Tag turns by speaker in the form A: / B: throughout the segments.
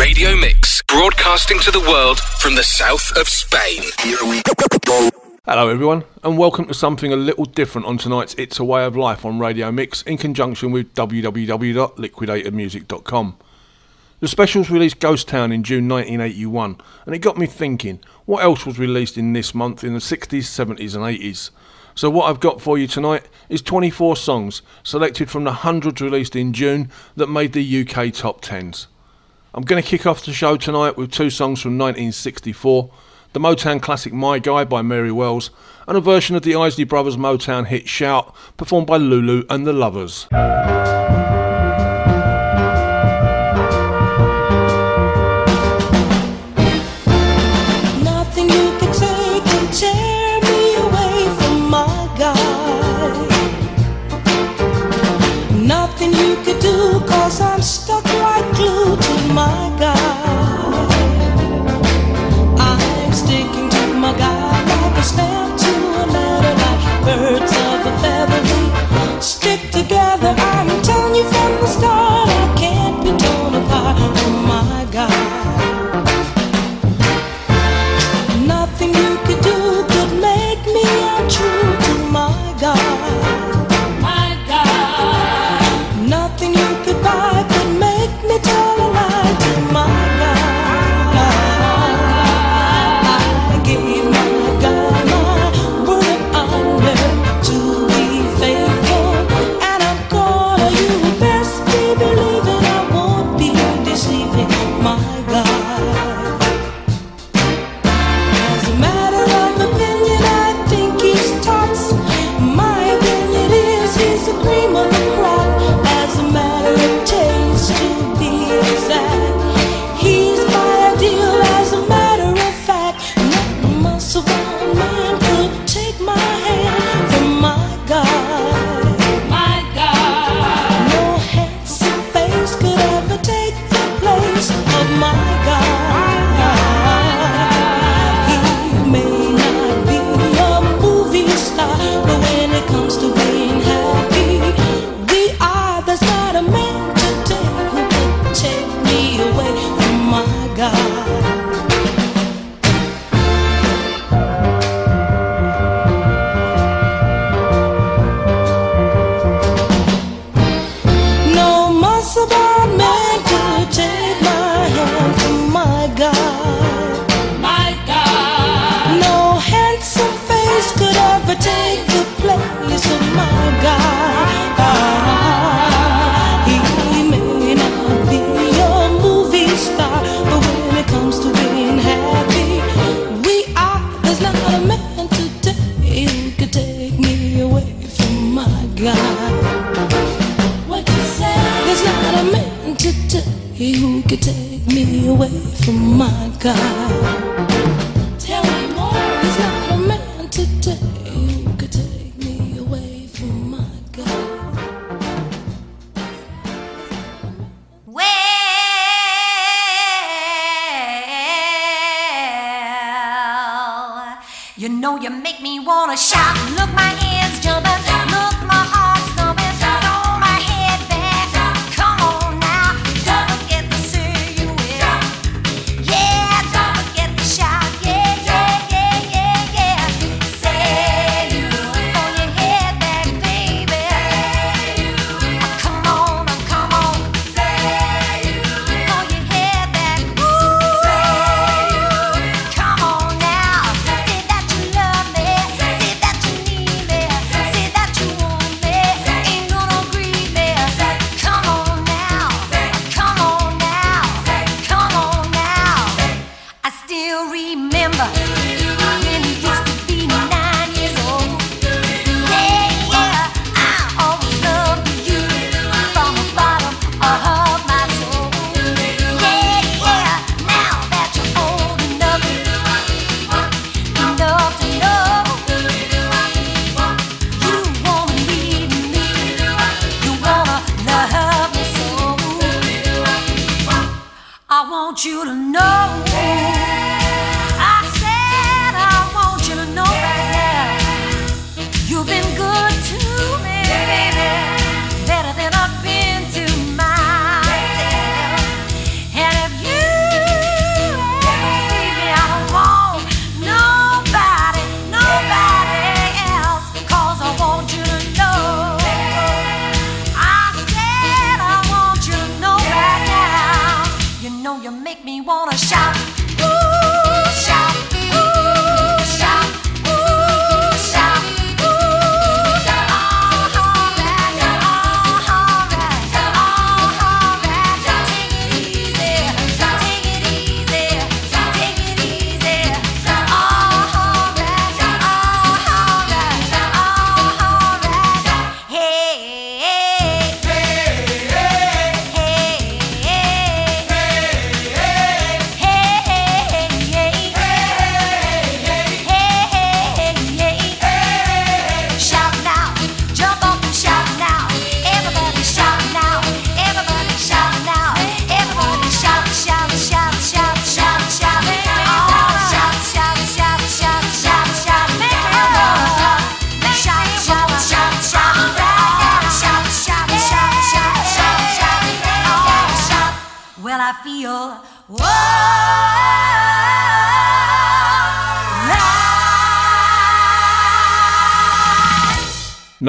A: Radio Mix, broadcasting to the world from the south of Spain.
B: Hello, everyone, and welcome to something a little different on tonight's It's a Way of Life on Radio Mix in conjunction with www.liquidatedmusic.com. The specials released Ghost Town in June 1981, and it got me thinking what else was released in this month in the 60s, 70s, and 80s. So, what I've got for you tonight is 24 songs selected from the hundreds released in June that made the UK top 10s. I'm going to kick off the show tonight with two songs from 1964 the Motown classic My Guy by Mary Wells, and a version of the Isley Brothers Motown hit Shout, performed by Lulu and the
C: Luvvers.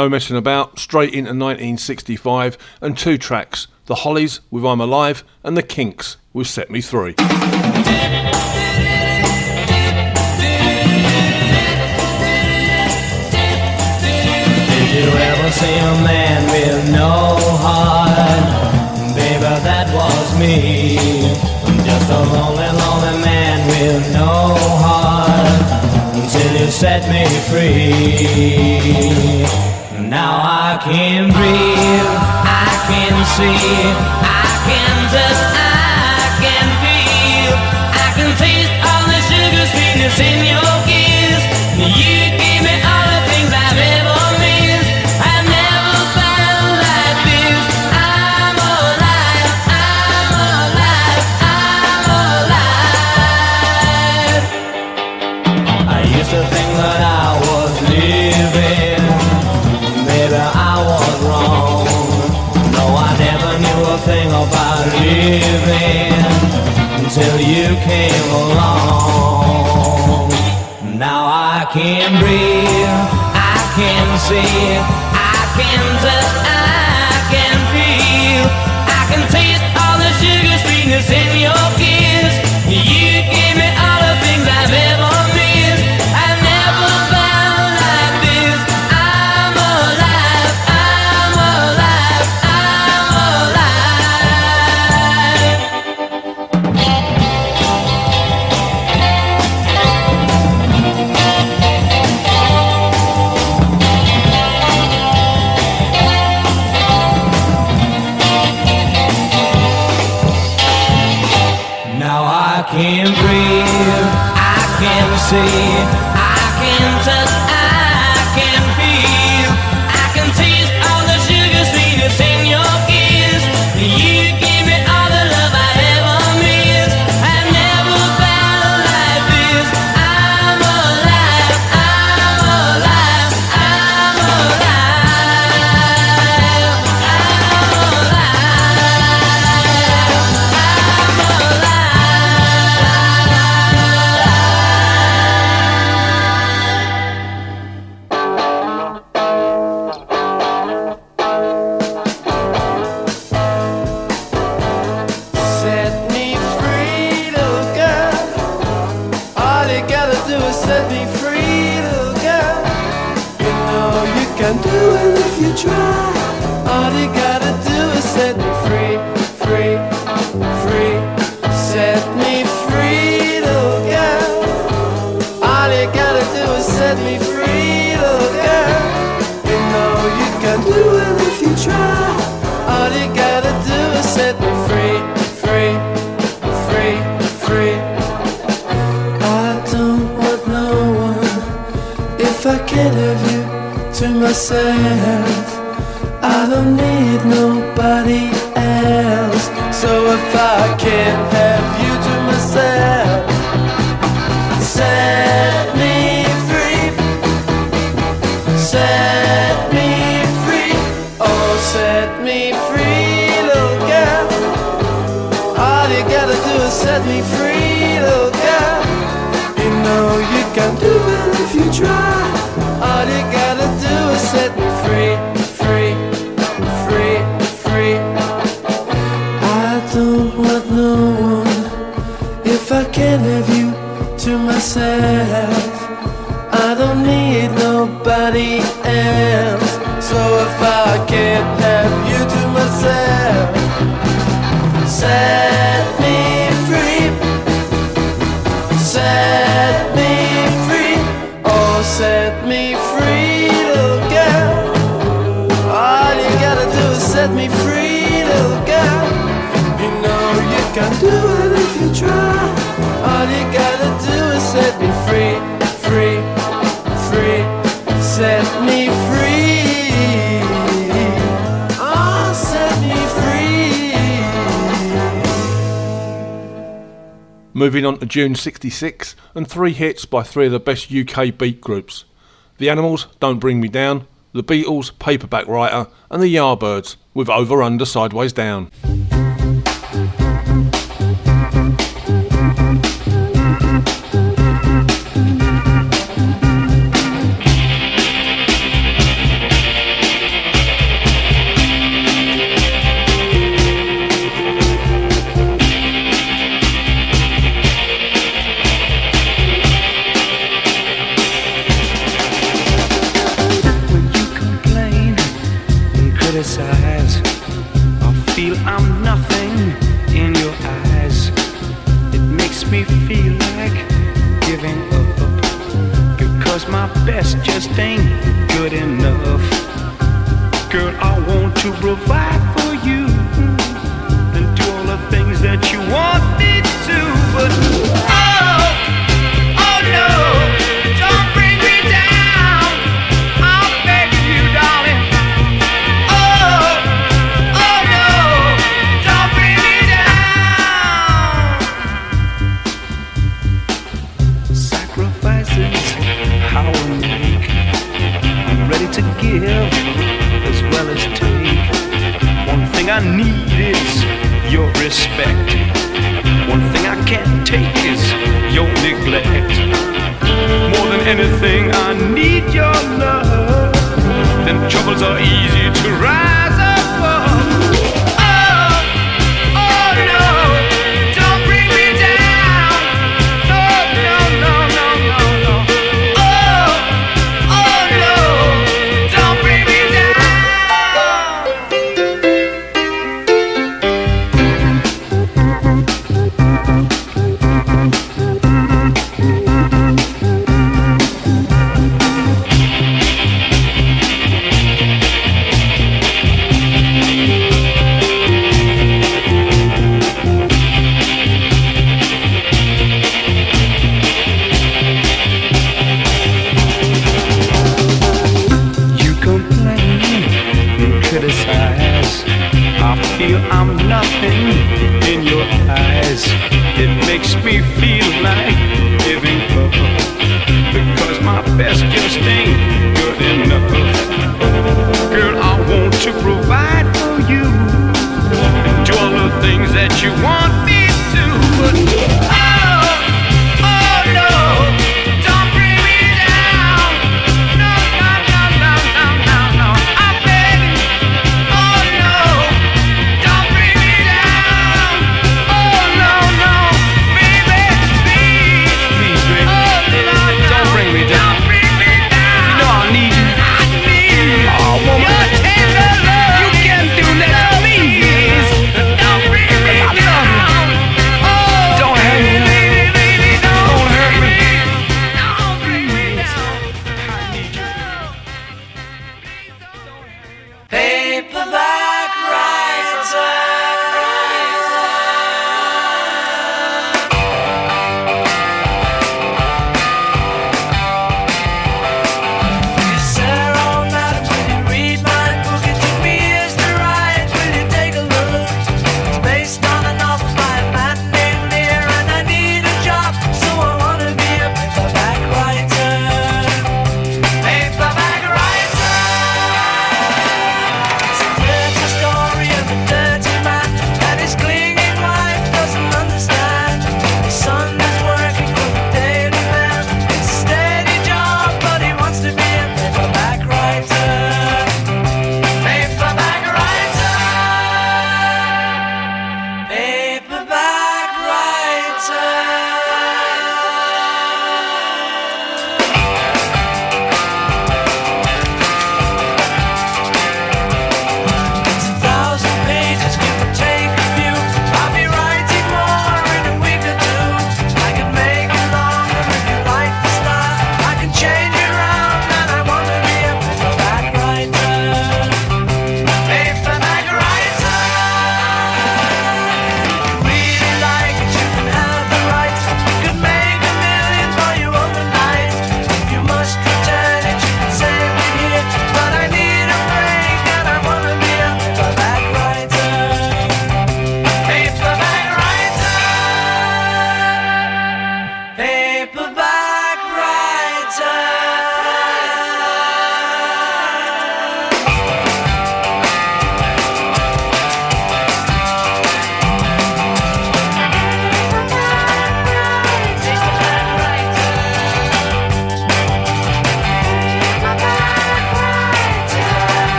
D: No messing about, straight into 1965 and two tracks The Hollies with I'm Alive and The Kinks with Set Me Free.
E: Did you ever see a man with no heart? Baby, that was me. Just a lonely, lonely man with no heart. Until you set me free. Now I can breathe, I can see, I can touch, I can feel, I can taste all the sugar sweetness in your kiss. You about living until you came along. Now I can breathe, I can see, I can touch, me
F: free, little girl. All you gotta do is set me free, little girl. You know you can do it if you try. All you gotta do is set me free, free, free, free. I don't want no one if I can't have you to myself. I don't need nobody else. So if I can't have said.
D: Moving on to June 66 and three hits by three of the best UK beat groups The Animals, Don't Bring Me Down, The Beatles, Paperback Writer, and The Yardbirds with Over Under Sideways Down.
G: will find. I need is your respect. One thing I can't take is your neglect. More than anything, I need your love. Then troubles are easy to ride.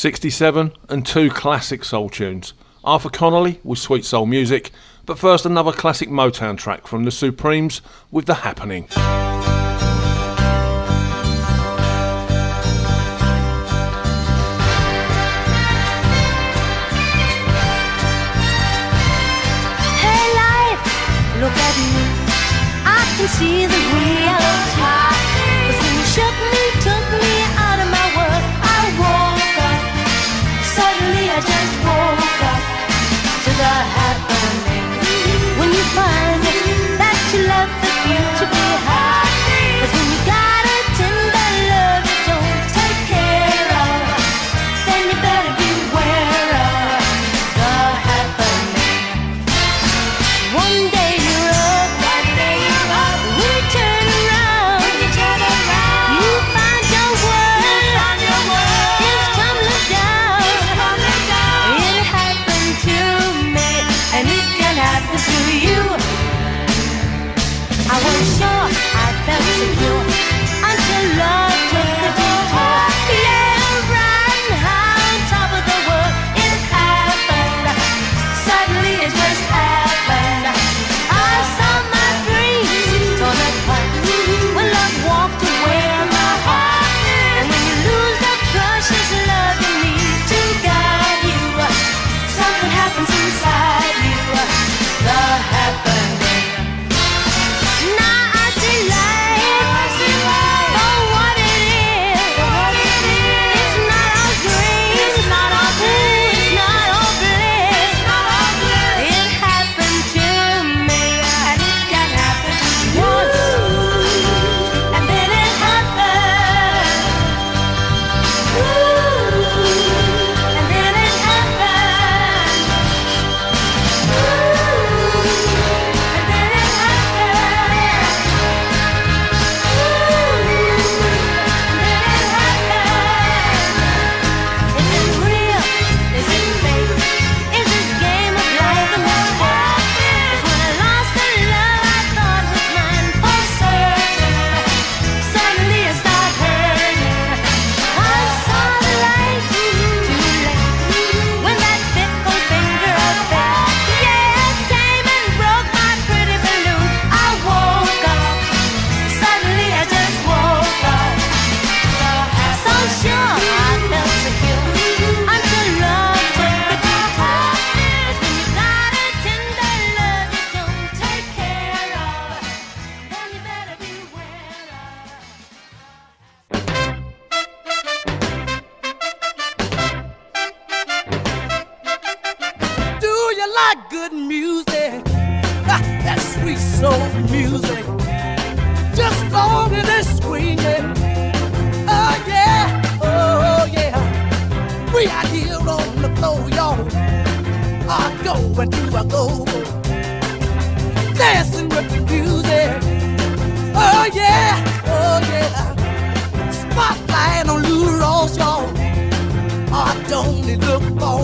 D: 67 and two classic soul tunes. Arthur Conley with Sweet Soul Music, but first another classic Motown track from the Supremes with The Happening.
H: Hey life, look at me. I can see the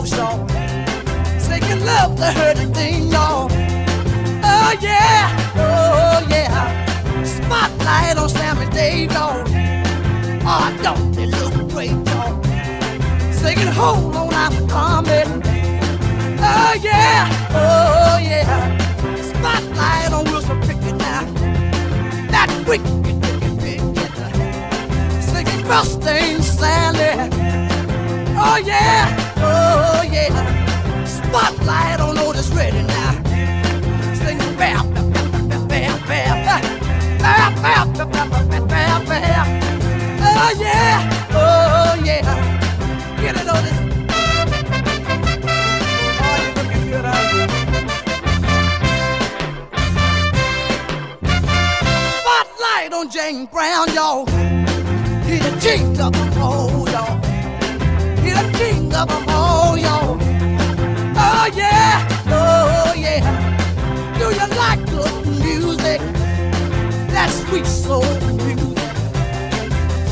H: for
I: y'all. Singing love the hurting thing, y'all. Oh yeah, oh yeah. Spotlight on Sam and Dave, y'all. Oh, don't they look great, y'all? Singing hold on, I'm coming. Oh yeah, oh yeah. Spotlight on Wilson Pickett now. That wicked, wicked, wicked. Singing Mustang Sally. Oh yeah, oh yeah. Spotlight on Otis Redding now. Bam, bam, bam, bam, bam, bam. Bam, bam, bam, bam, bam. Oh yeah, oh yeah. Get it. Spotlight on James Brown, y'all. He the king of all, of them all, y'all. Oh yeah, oh yeah. Do you like good music? That sweet soul music.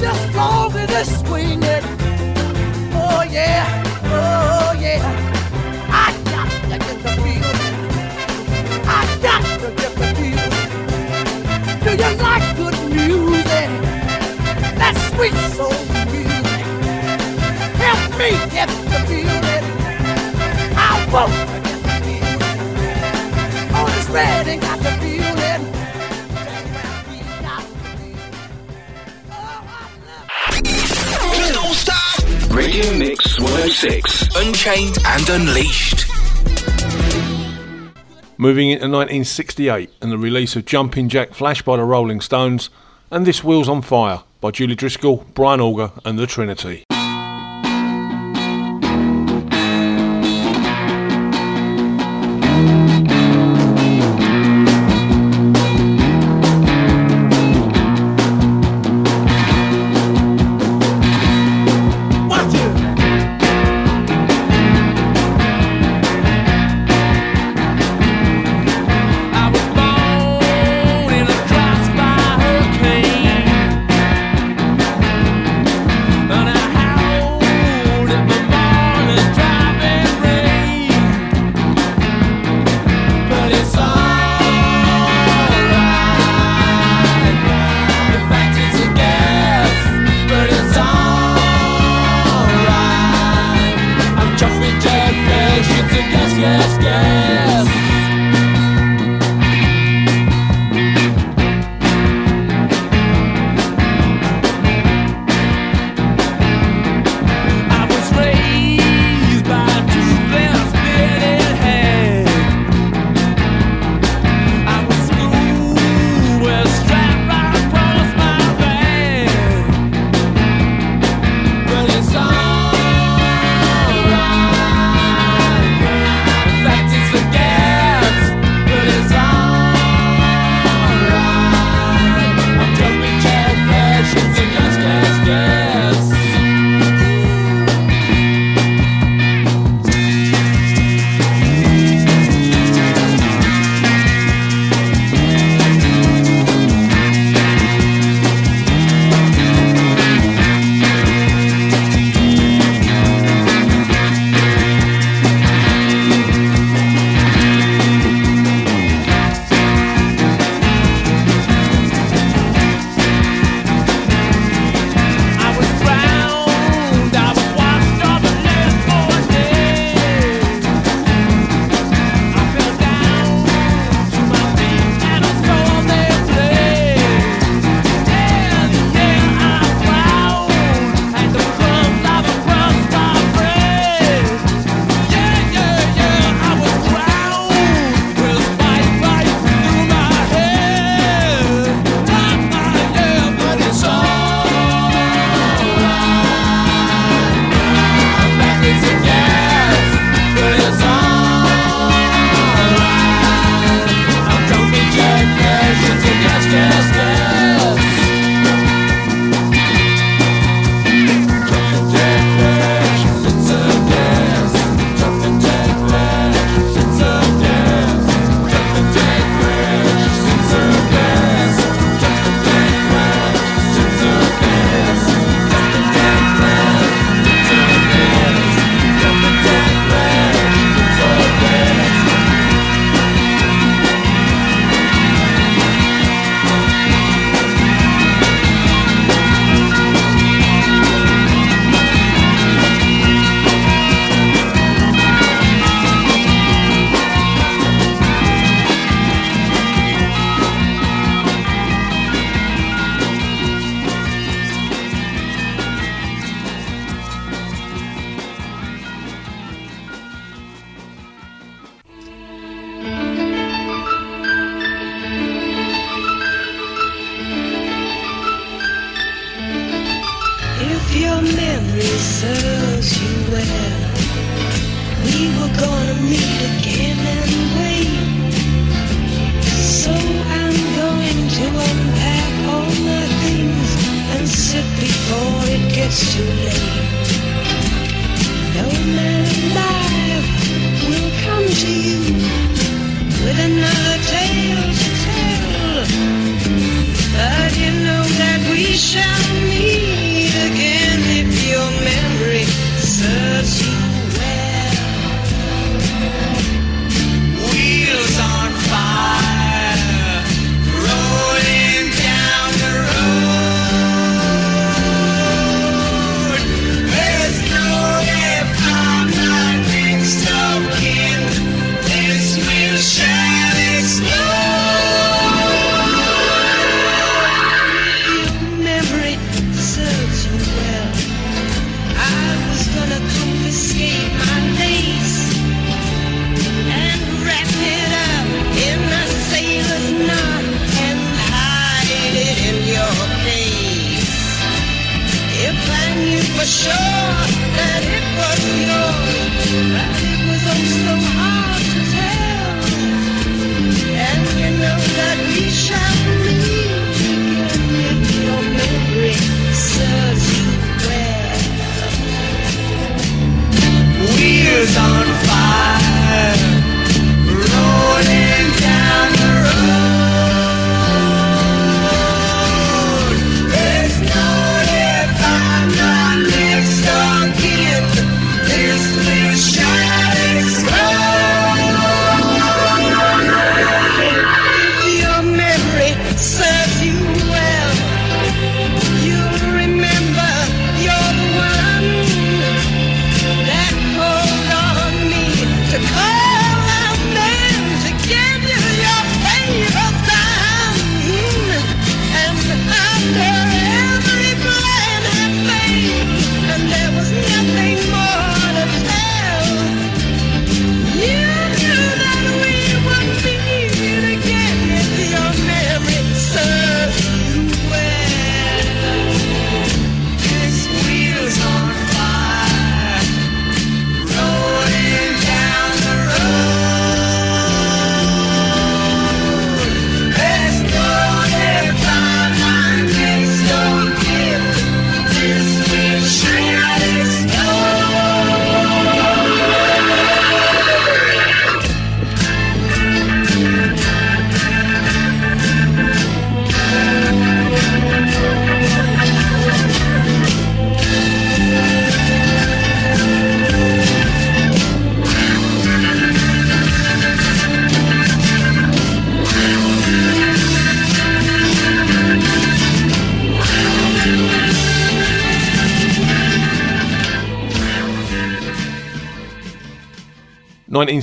I: Just long as it's swinging. Oh yeah, oh yeah. I got to get the feeling. I got to get the feeling. Do you like good music? That sweet soul music me get the feeling. I won't forget the feeling. On this red and got the feeling.
A: Oh, Radio Mix 106, Unchained and Unleashed.
J: Moving into 1968 and the release of Jumpin' Jack Flash by the Rolling Stones and This Wheels on Fire by Julie Driscoll, Brian Auger, and the Trinity.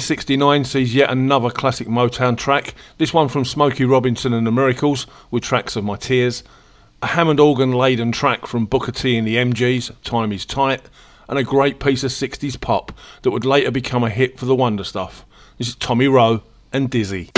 H: 1969 sees yet another classic Motown track, this one from Smokey Robinson and the Miracles, with tracks of My Tears, a Hammond organ laden track from Booker T and the MGs, Time is Tight, and a great piece of 60s pop that would later become a hit for the Wonder Stuff. This is Tommy Roe and Dizzy.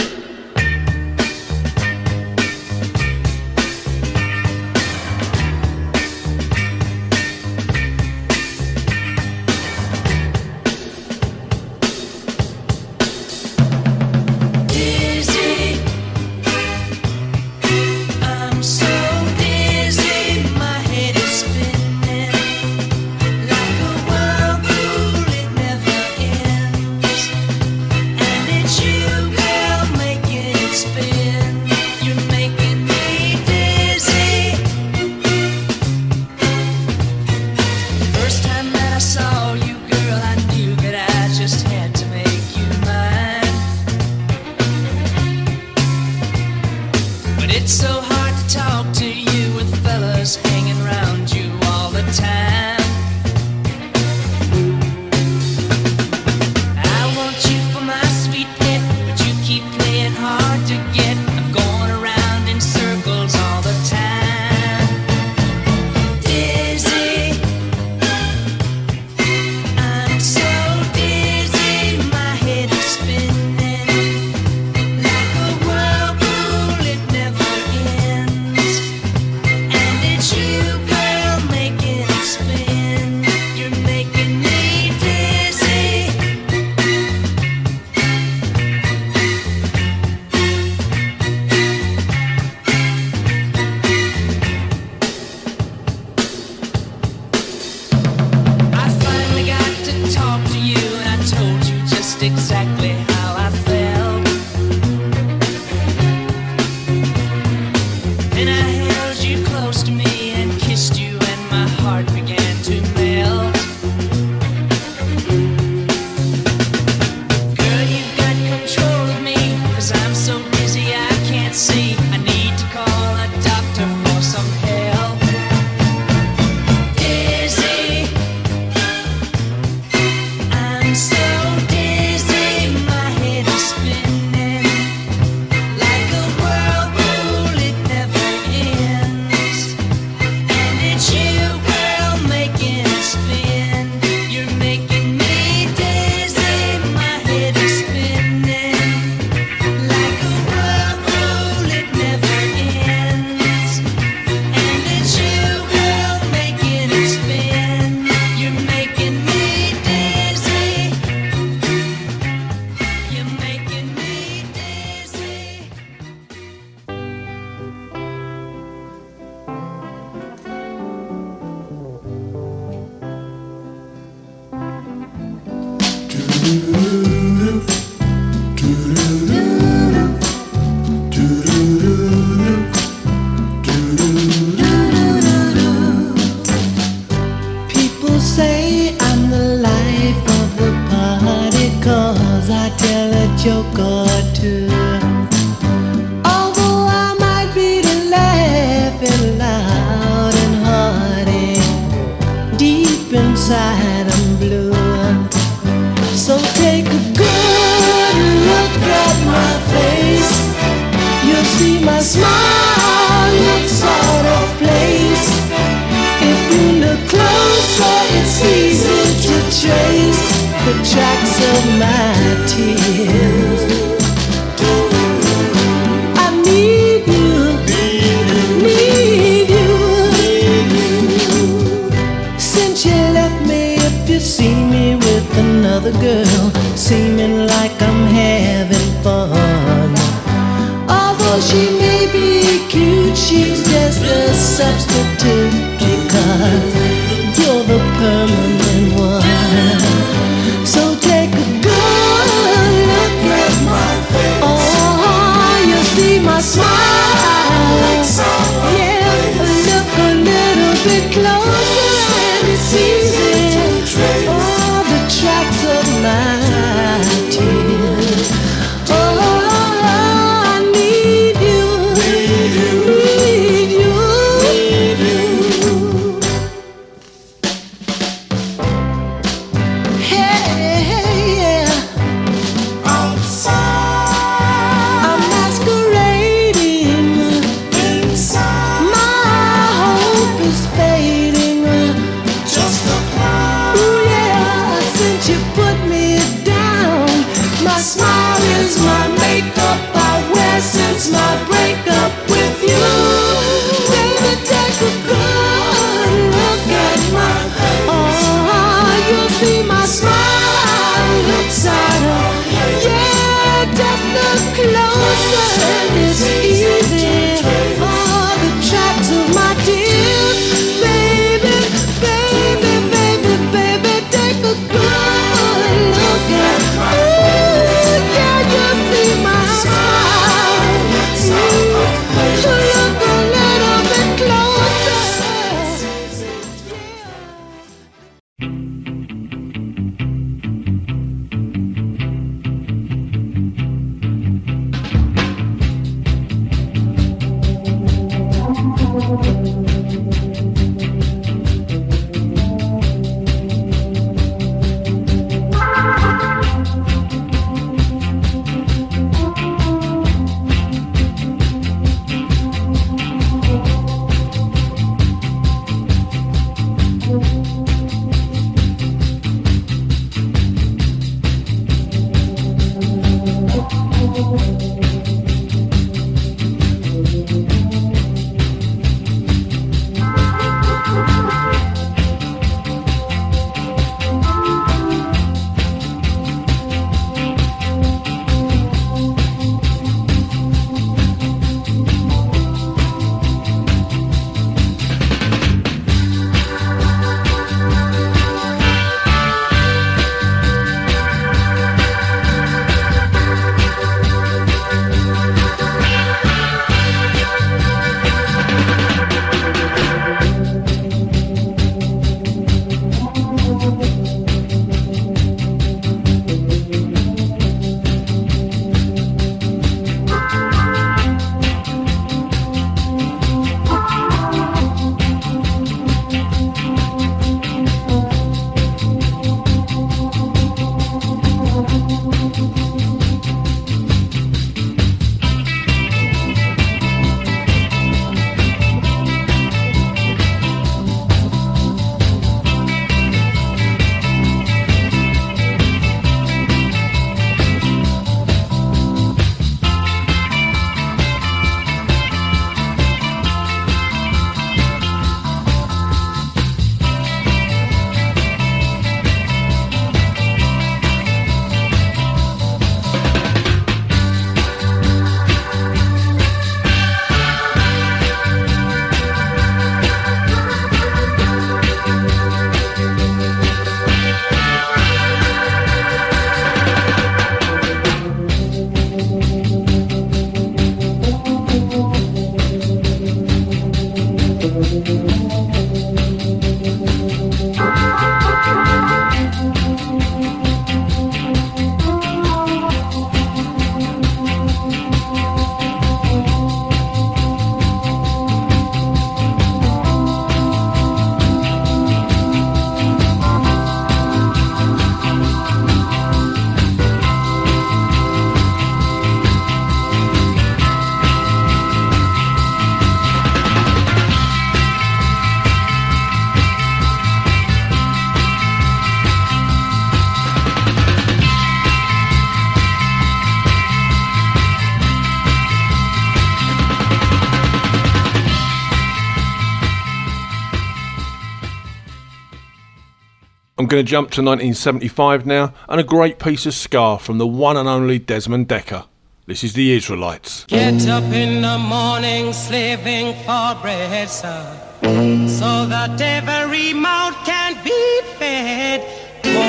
K: Going to
D: jump to 1975 now, and a great piece of ska from the one and only Desmond Dekker. This is the Israelites.
B: Get up in the morning slaving for bread, sir, so that every mouth can be fed. Oh,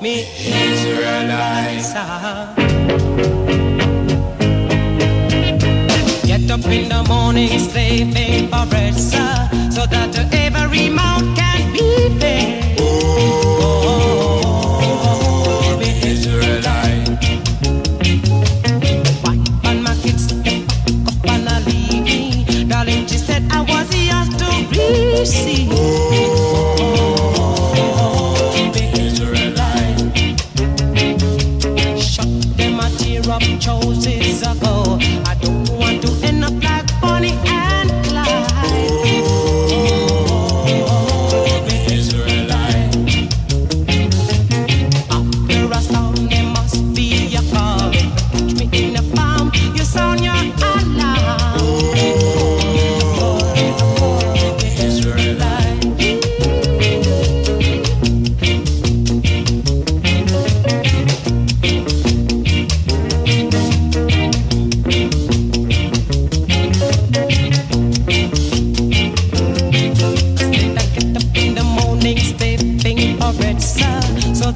B: me Israelites. Get up in the morning slaving for bread, sir, that every mouth can be fed. Oh, Israelite. My kids up and I leave me? Darling, she said I was to receive.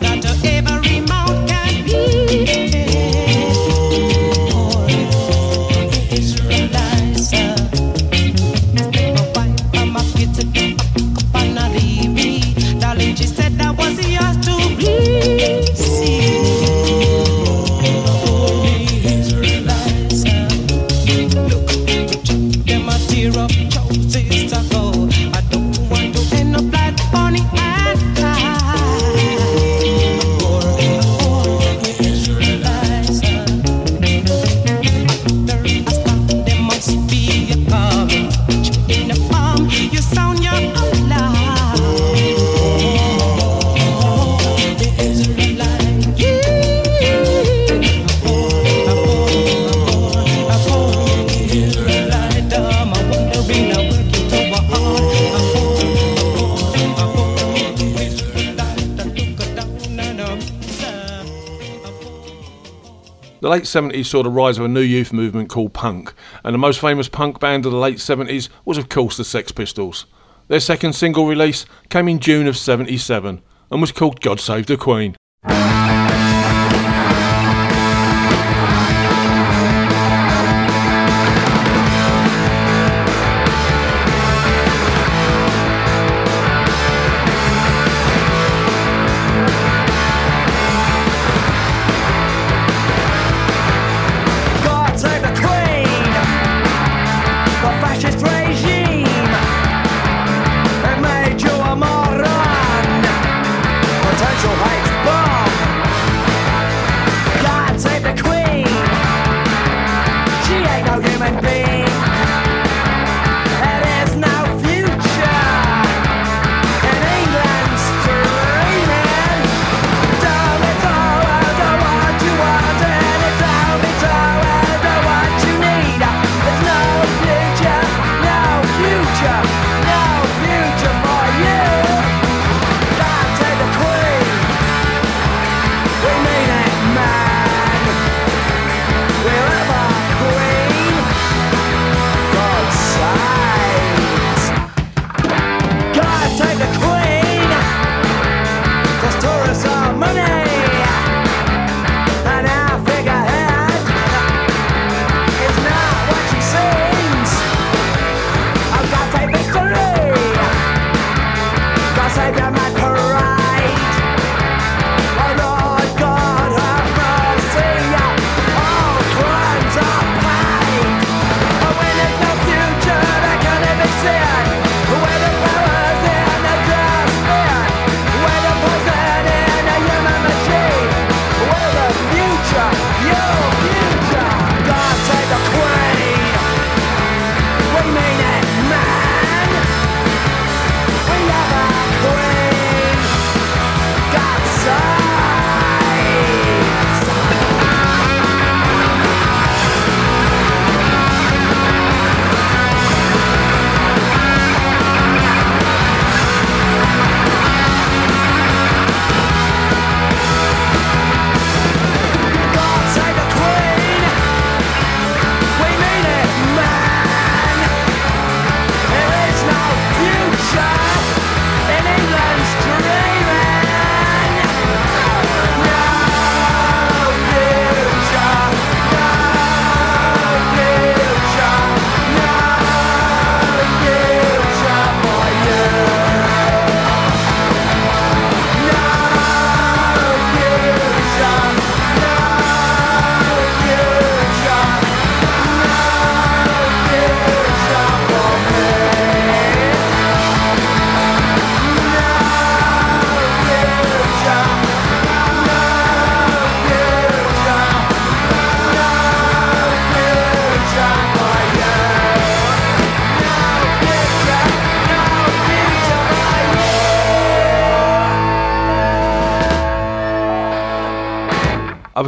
B: got to
L: 70s saw the rise of a new youth movement called punk, and the most famous punk band of the late 70s was, of course, the Sex Pistols. Their second single release came in June of 77 and was called God Save the Queen.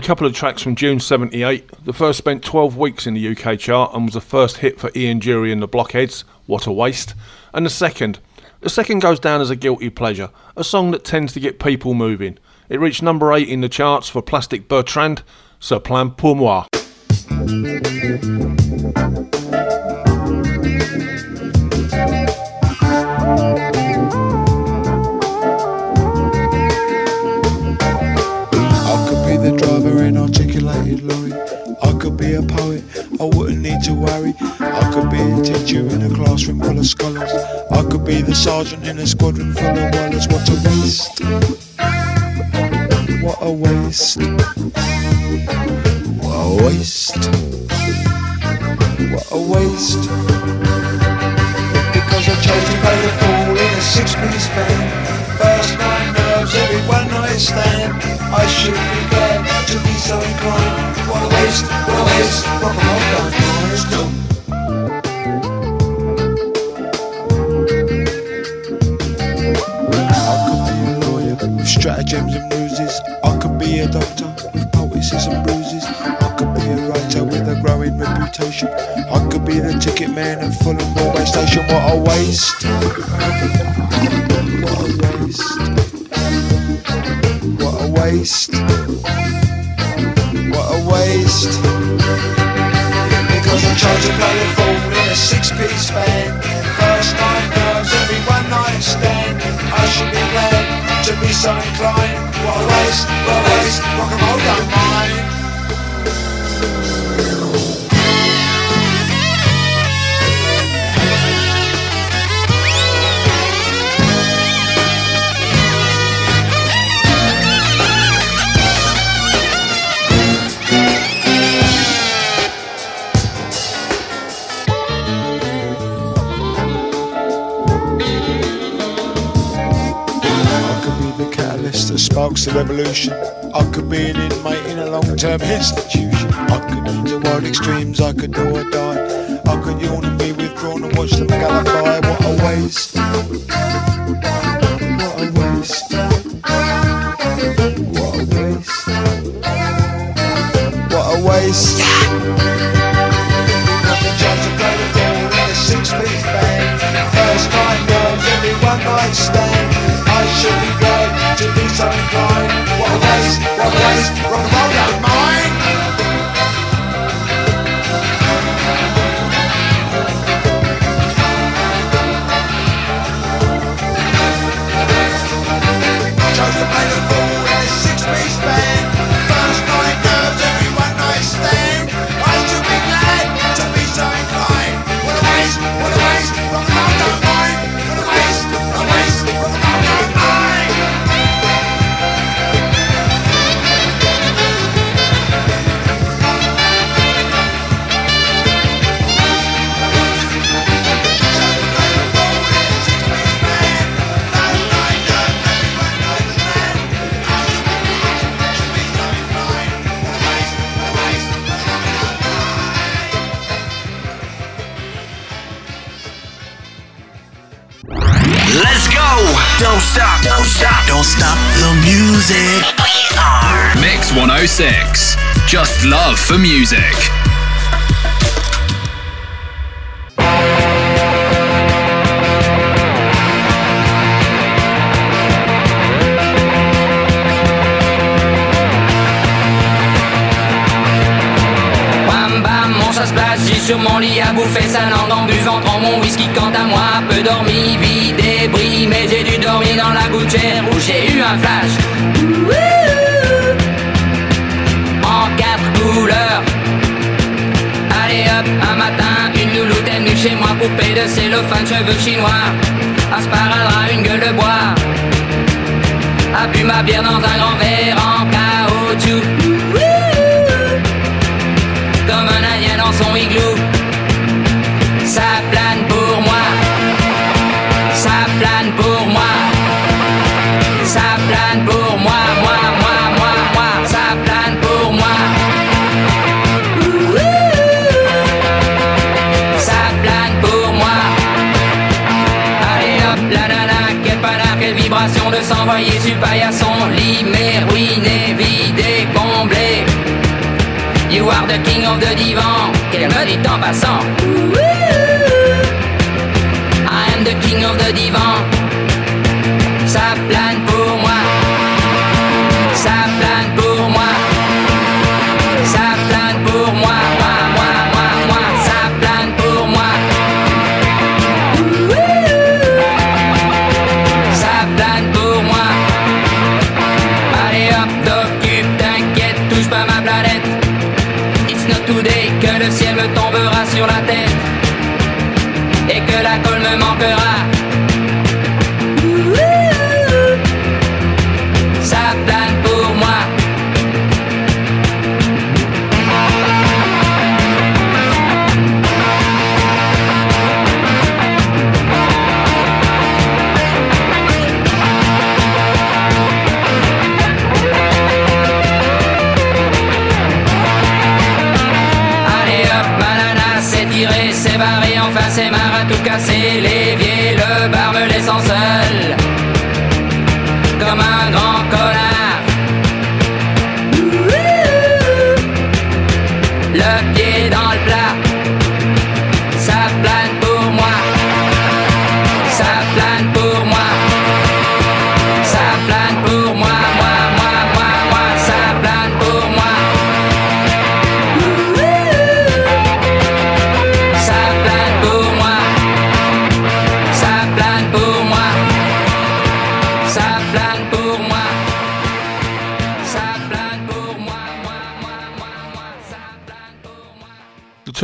D: A
L: couple of tracks from June 78. The first spent 12 weeks in the UK chart and was the first hit for Ian Dury and the Blockheads, What a Waste. And the second, the second goes down as a guilty pleasure, a song that tends to get people moving. It reached number 8 in the charts for Plastic Bertrand, Ça Plane Pour Moi.
M: Lorry. I could be a poet, I wouldn't need to worry. I could be a teacher in a classroom full of scholars. I could be the sergeant in a squadron full of wallers. What a waste! What a waste! What a waste! What a waste! Because I chose to play the fool in a six-piece band. First night nerves, every one night stand. I should be glad to be so inclined. What a waste, what a waste. I could be a lawyer with stratagems and ruses. I could be a doctor with poultices and bruises. I could be a writer with a growing reputation. I could be the ticket man at Fulham Railway Station. What a waste! be spent. First night girls. every one night stand. I should be glad to be so inclined. What a waste, what a waste, what a waste. revolution. I could be an inmate in a long-term institution. I could lean toward extremes, I could do or die. I could yawn and be withdrawn and watch them gallop by. What a waste. What a waste. What a waste. What a waste. Chance to play the devil in a six-piece band. First night girls, every one night stand. I should be Rock and roll
N: for music.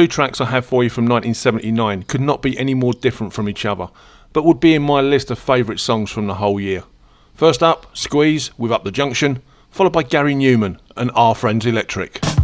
D: two tracks I have for you from 1979 could not be any more different from each other, but would be in my list of favourite songs from the whole year. First up, Squeeze with Up the Junction, followed by Gary Numan and
O: Are
J: Friends Electric.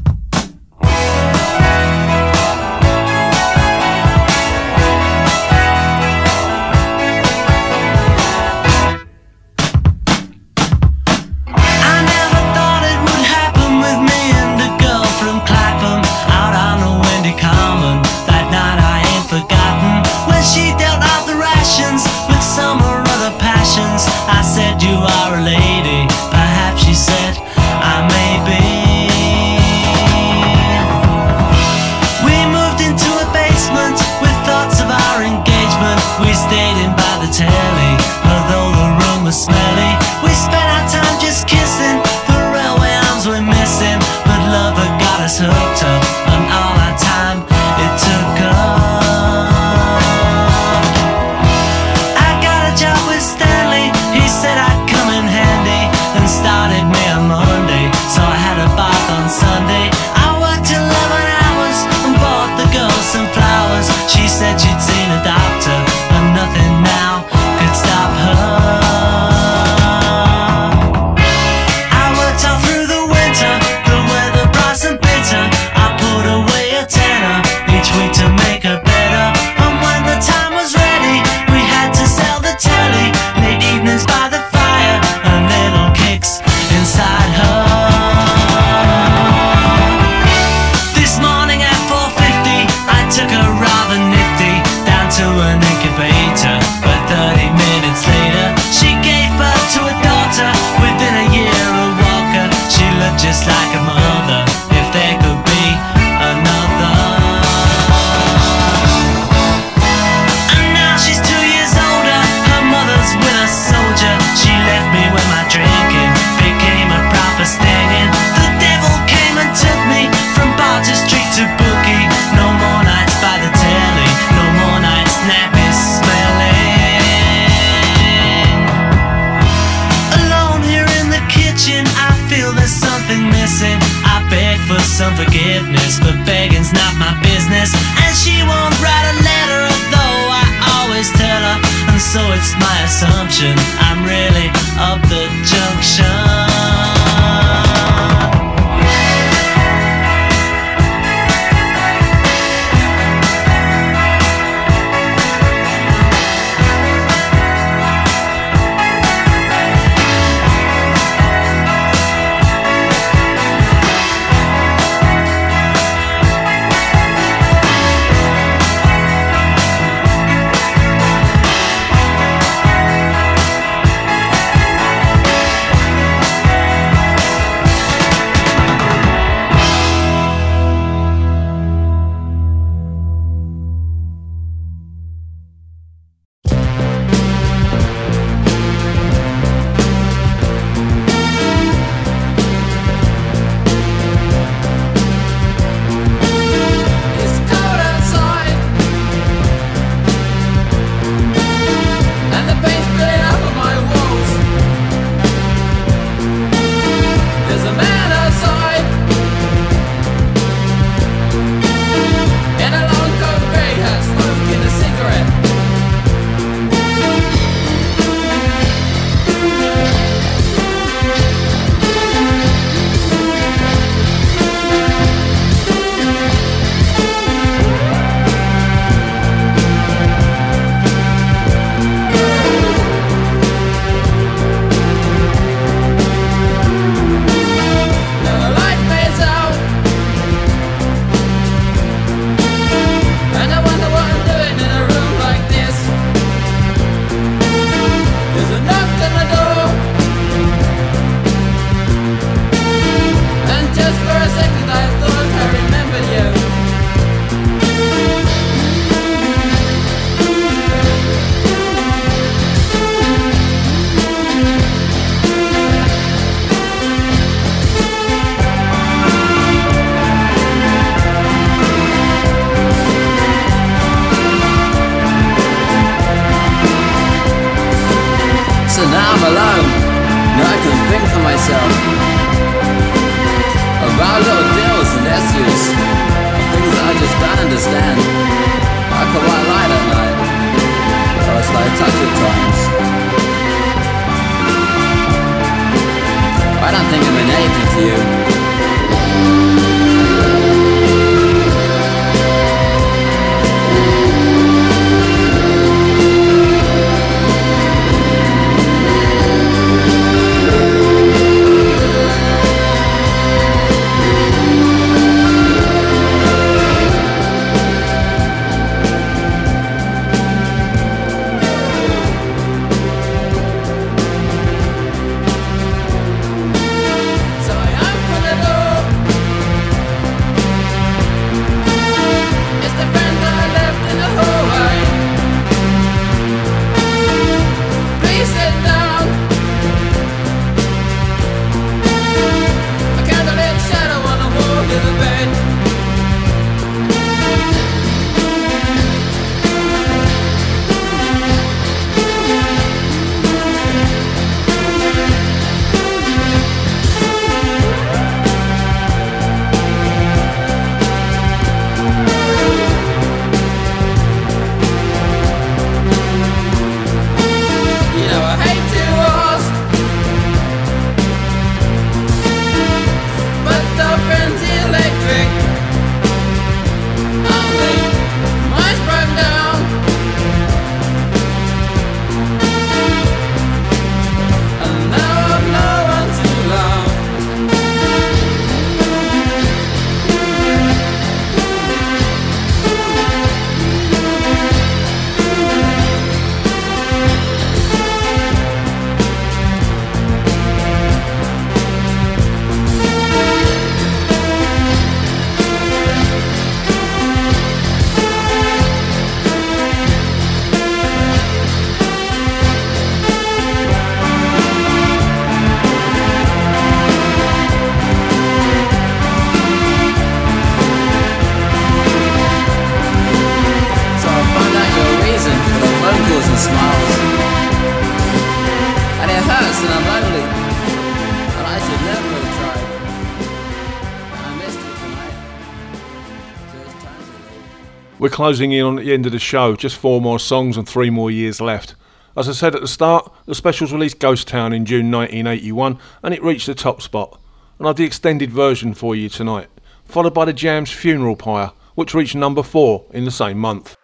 D: Closing in on the end of the show, just four more songs and three more years left. As I said at the start, the specials released Ghost Town in June 1981 and it reached the top spot. And I've the extended version for you tonight, followed by the Jam's Funeral Pyre, which reached number four in the same month.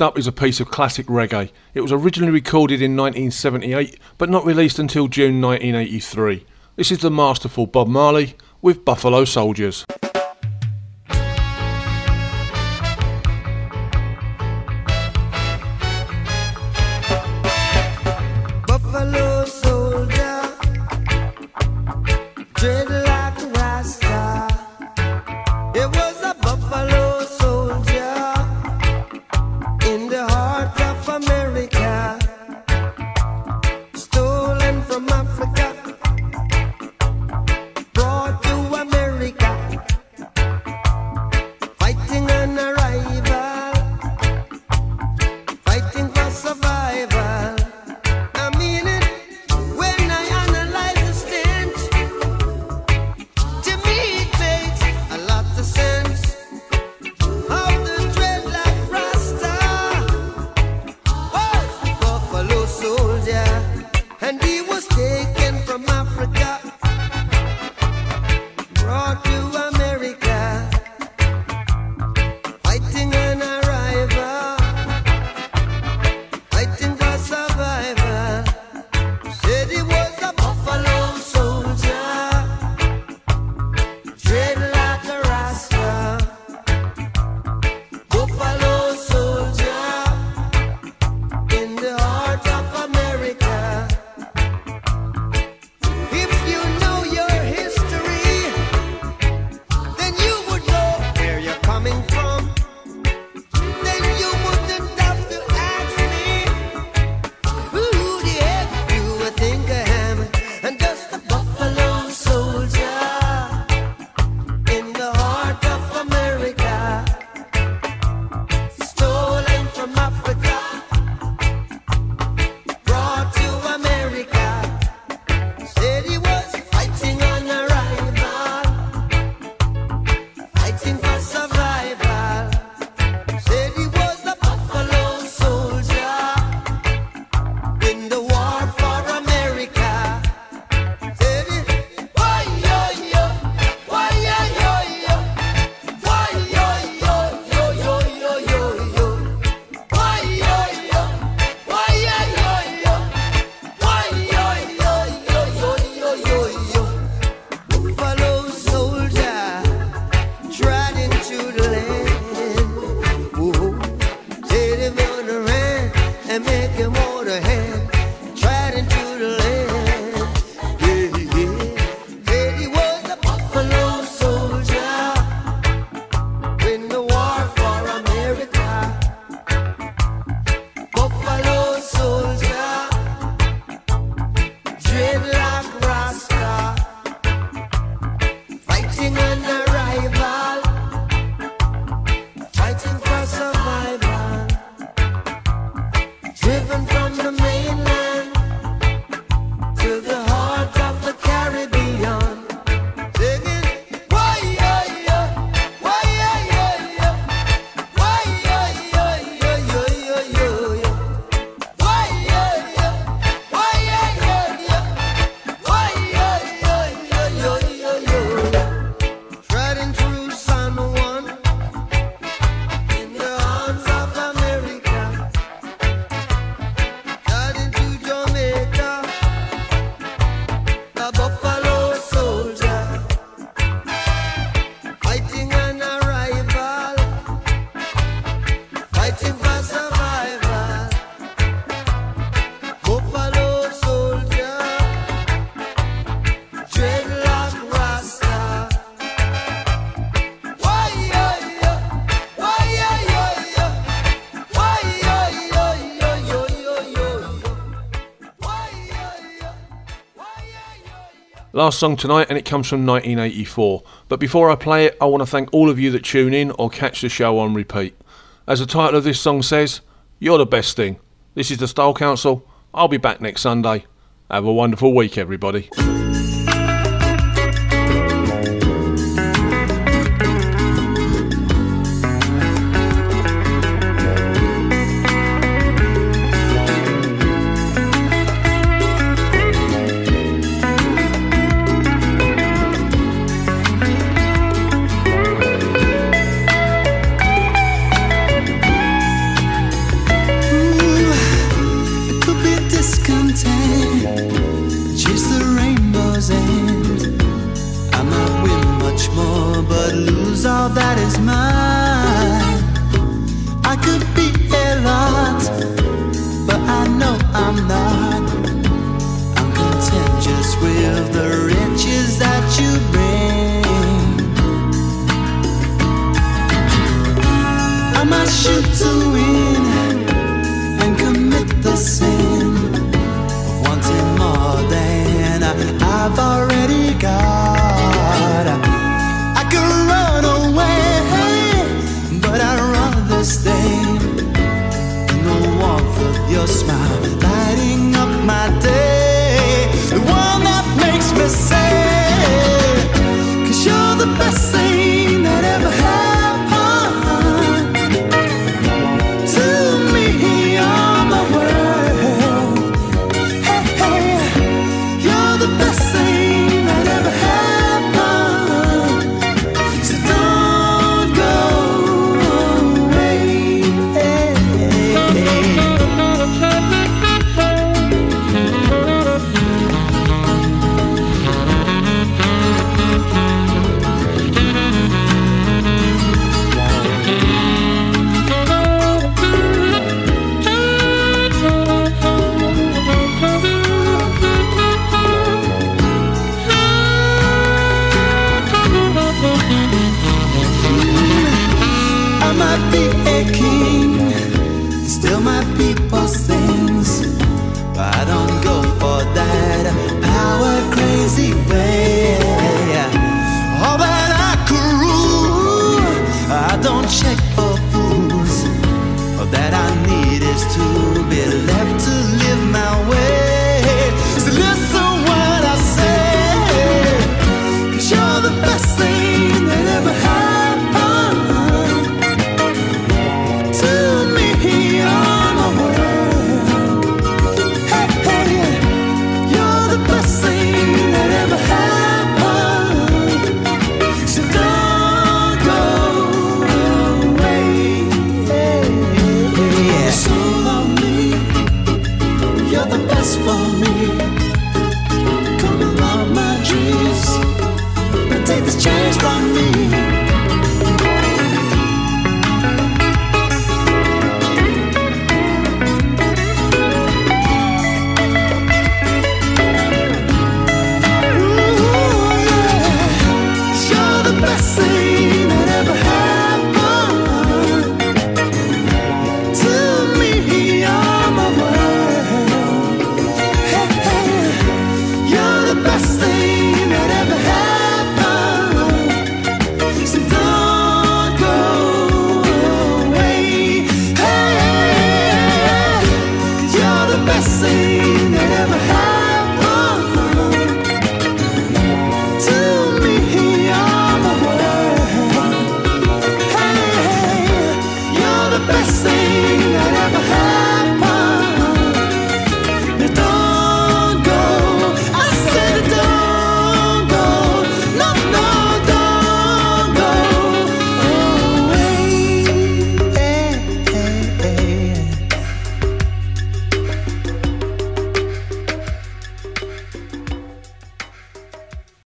P: Next up is a piece of classic reggae. It was originally recorded in 1978 but not released until June 1983. This is the masterful Bob Marley with Buffalo Soldiers. Last song tonight, and it comes from 1984. But before I play it, I want to thank all of you that tune in or catch the show on repeat. As the title of this song says, you're the best thing. This is the Style Council. I'll be back next Sunday. Have a wonderful week, everybody.